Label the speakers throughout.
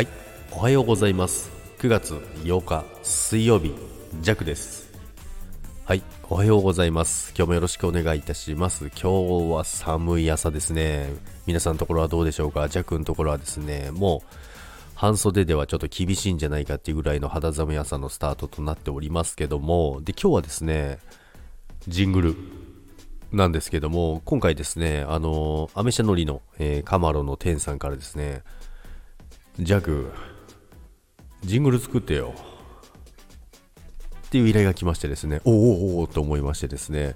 Speaker 1: はい。おはようございます。9月8日水曜日ジャクです。はい。おはようございます。今日もよろしくお願いいたします。今日は寒い朝ですね。皆さんのところはどうでしょうか？ジャクのところはですねもう半袖ではちょっと厳しいんじゃないかっていうぐらいの肌寒い朝のスタートとなっておりますけども。で今日はですねジングルなんですけども今回ですねあのアメ車乗りの、えー、カマロの店さんからですねジャクジングル作ってよ。っていう依頼が来ましてですね、おおおおと思いましてですね、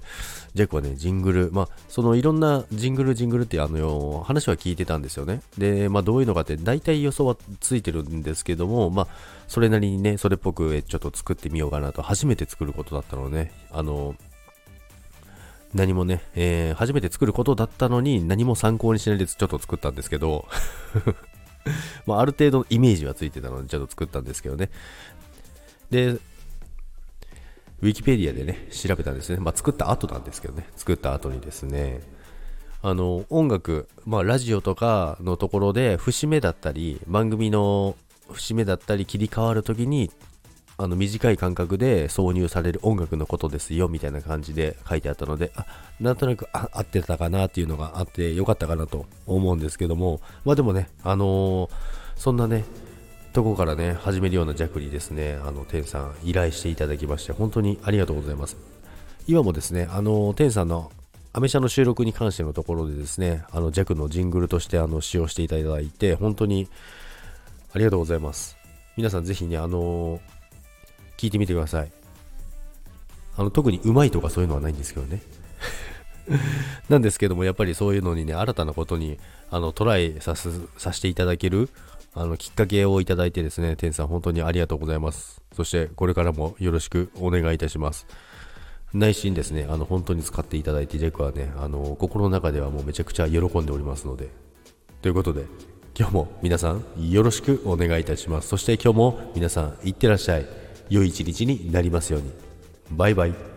Speaker 1: ジャックはね、ジングル、まあ、そのいろんなジングル、ジングルってあの話は聞いてたんですよね。で、まあ、どういうのかって大体予想はついてるんですけども、まあ、それなりにね、それっぽくちょっと作ってみようかなと、初めて作ることだったのね、あの何もね、えー、初めて作ることだったのに何も参考にしないでちょっと作ったんですけど。まあ、ある程度イメージはついてたのでちょっと作ったんですけどね。で、ウィキペディアでね、調べたんですね。まあ、作った後なんですけどね、作った後にですね、あの、音楽、まあ、ラジオとかのところで、節目だったり、番組の節目だったり切り替わるときに、あの短い間隔で挿入される音楽のことですよみたいな感じで書いてあったので、あなんとなく合ってたかなっていうのがあってよかったかなと思うんですけども、まあでもね、あのー、そんなね、とこからね、始めるような弱にですね、あの、天さん依頼していただきまして、本当にありがとうございます。今もですね、あの、天さんのアメ車の収録に関してのところでですね、あの、弱のジングルとしてあの使用していただいて、本当にありがとうございます。皆さんぜひね、あの聞いてみてください。あの、特にうまいとかそういうのはないんですけどね。なんですけども、やっぱりそういうのにね、新たなことに、あの、トライさせていただける、あのきっかけをいただいてですね、天さん本当にありがとうございます。そしてこれからもよろしくお願いいたします。内心ですね、あの本当に使っていただいて、ジェクはね、あの心の中ではもうめちゃくちゃ喜んでおりますので。ということで、今日も皆さんよろしくお願いいたします。そして今日も皆さんいってらっしゃい。良い一日になりますように。バイバイ。